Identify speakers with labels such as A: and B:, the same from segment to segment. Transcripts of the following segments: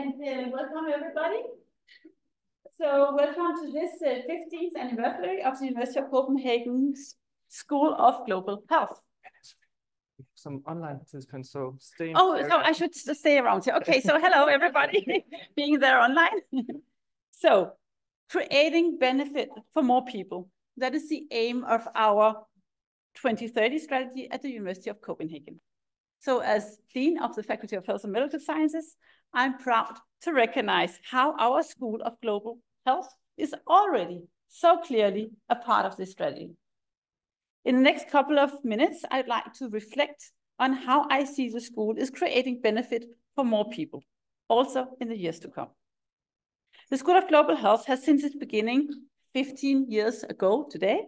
A: and uh, welcome everybody. So welcome to this uh, 15th anniversary of the University of Copenhagen's School of Global Health.
B: Some online participants, so stay.
A: Oh, so I should stay around here. Okay, so hello everybody being there online. so creating benefit for more people. That is the aim of our 2030 strategy at the University of Copenhagen. So as Dean of the Faculty of Health and Medical Sciences, I'm proud to recognize how our School of Global Health is already so clearly a part of this strategy. In the next couple of minutes, I'd like to reflect on how I see the school is creating benefit for more people, also in the years to come. The School of Global Health has since its beginning 15 years ago today,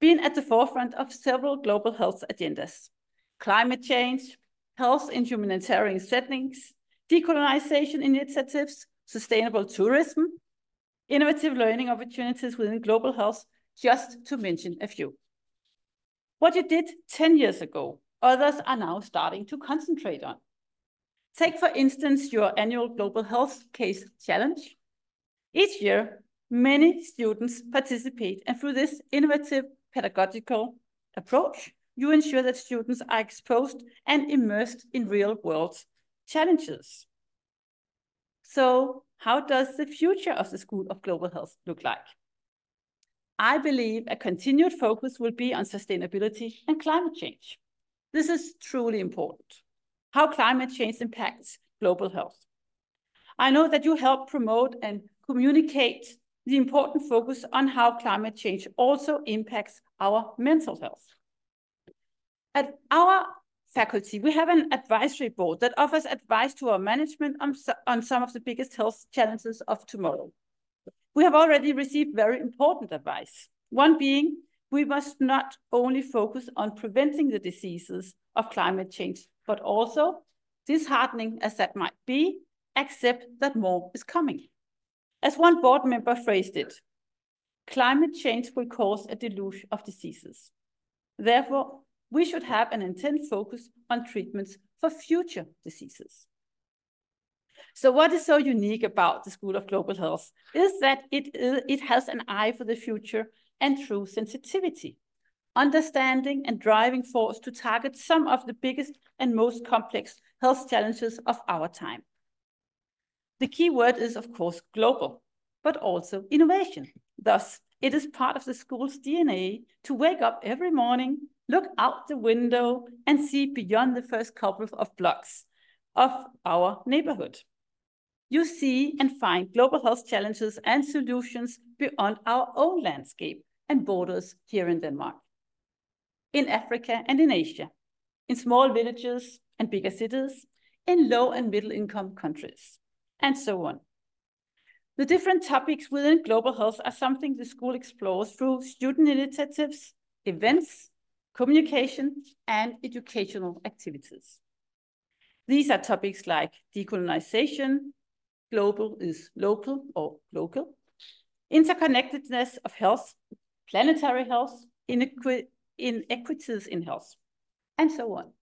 A: been at the forefront of several global health agendas. Climate change, health in humanitarian settings, decolonization initiatives, sustainable tourism, innovative learning opportunities within global health, just to mention a few. What you did 10 years ago, others are now starting to concentrate on. Take, for instance, your annual Global Health Case Challenge. Each year, many students participate, and through this innovative pedagogical approach, you ensure that students are exposed and immersed in real-world challenges. So how does the future of the School of Global Health look like? I believe a continued focus will be on sustainability and climate change. This is truly important. How climate change impacts global health. I know that you help promote and communicate the important focus on how climate change also impacts our mental health. At our faculty, we have an advisory board that offers advice to our management on, on some of the biggest health challenges of tomorrow. We have already received very important advice. One being, we must not only focus on preventing the diseases of climate change, but also, disheartening as that might be, accept that more is coming. As one board member phrased it, climate change will cause a deluge of diseases. Therefore, we should have an intense focus on treatments for future diseases. So what is so unique about the School of Global Health is that it, it has an eye for the future and true sensitivity, understanding and driving force to target some of the biggest and most complex health challenges of our time. The key word is, of course, global, but also innovation. Thus, it is part of the school's DNA to wake up every morning look out the window and see beyond the first couple of blocks of our neighborhood. You see and find global health challenges and solutions beyond our own landscape and borders here in Denmark, in Africa and in Asia, in small villages and bigger cities, in low and middle income countries, and so on. The different topics within global health are something the school explores through student initiatives, events, communication, and educational activities. These are topics like decolonization, global is local or local, interconnectedness of health, planetary health, inequ inequities in health, and so on.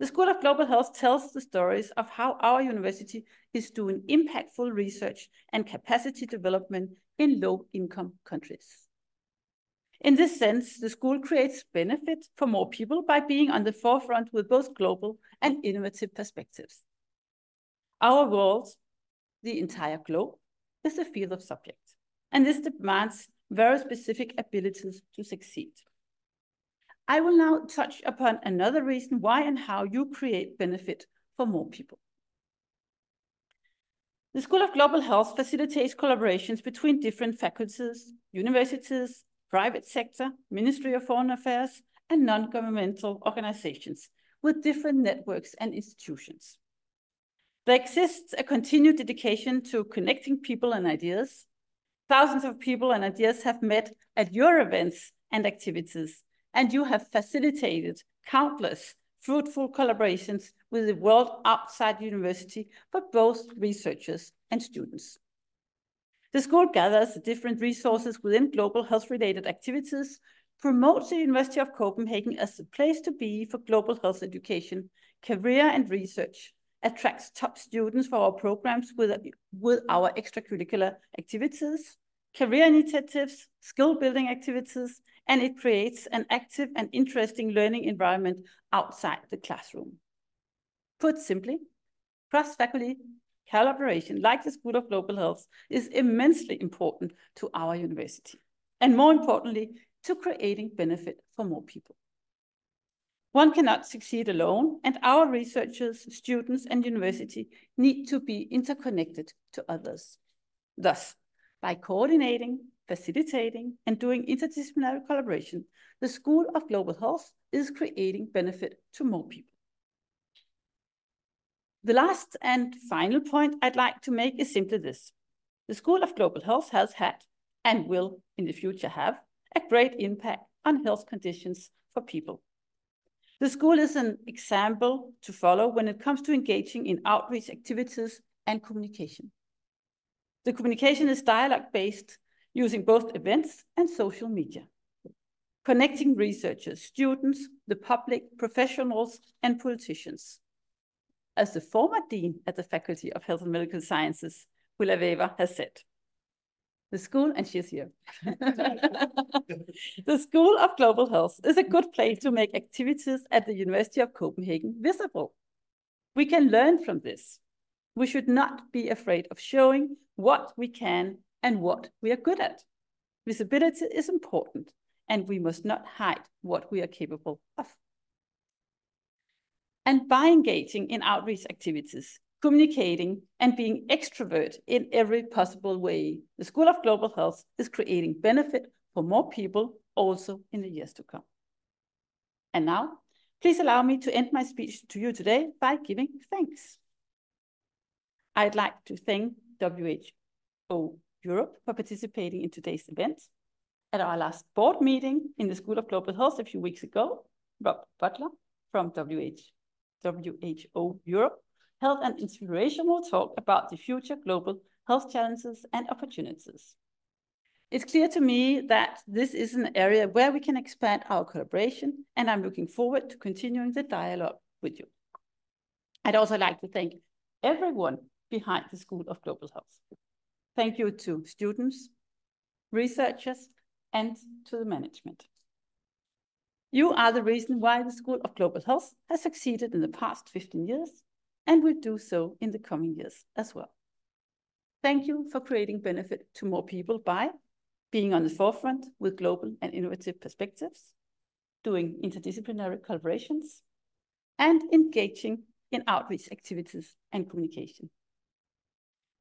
A: The School of Global Health tells the stories of how our university is doing impactful research and capacity development in low-income countries. In this sense, the school creates benefit for more people by being on the forefront with both global and innovative perspectives. Our world, the entire globe, is a field of subject, and this demands very specific abilities to succeed. I will now touch upon another reason why and how you create benefit for more people. The School of Global Health facilitates collaborations between different faculties, universities, private sector, Ministry of Foreign Affairs, and non-governmental organizations with different networks and institutions. There exists a continued dedication to connecting people and ideas. Thousands of people and ideas have met at your events and activities, and you have facilitated countless fruitful collaborations with the world outside university for both researchers and students. The school gathers the different resources within global health-related activities, promotes the University of Copenhagen as the place to be for global health education, career and research, attracts top students for our programs with, with our extracurricular activities, career initiatives, skill building activities, and it creates an active and interesting learning environment outside the classroom. Put simply, cross-faculty collaboration, like the School of Global Health, is immensely important to our university. And more importantly, to creating benefit for more people. One cannot succeed alone, and our researchers, students, and university need to be interconnected to others. Thus, by coordinating, facilitating, and doing interdisciplinary collaboration, the School of Global Health is creating benefit to more people. The last and final point I'd like to make is simply this. The School of Global Health has had, and will in the future have, a great impact on health conditions for people the school is an example to follow when it comes to engaging in outreach activities and communication. The communication is dialogue-based, using both events and social media, connecting researchers, students, the public, professionals, and politicians. As the former dean at the Faculty of Health and Medical Sciences, Ulla Wewer, has said, the school, and she's here. the School of Global Health is a good place to make activities at the University of Copenhagen visible. We can learn from this. We should not be afraid of showing what we can and what we are good at. Visibility is important, and we must not hide what we are capable of. And by engaging in outreach activities, communicating, and being extrovert in every possible way. The School of Global Health is creating benefit for more people also in the years to come. And now, please allow me to end my speech to you today by giving thanks. I'd like to thank WHO Europe for participating in today's event. At our last board meeting in the School of Global Health a few weeks ago, Robb Butler from WHO Europe held an inspirational talk about the future global health challenges and opportunities. It's clear to me that this is an area where we can expand our collaboration, and I'm looking forward to continuing the dialogue with you. I'd also like to thank everyone behind the School of Global Health. Thank you to students, researchers, and to the management. You are the reason why the School of Global Health has succeeded in the past 15 years and will do so in the coming years as well. Thank you for creating benefit to more people by being on the forefront with global and innovative perspectives, doing interdisciplinary collaborations, and engaging in outreach activities and communication.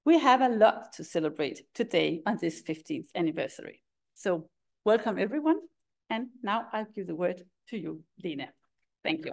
A: We have a lot to celebrate today on this 15th anniversary. So welcome everyone. And now I'll give the word to you, Lena. Thank you.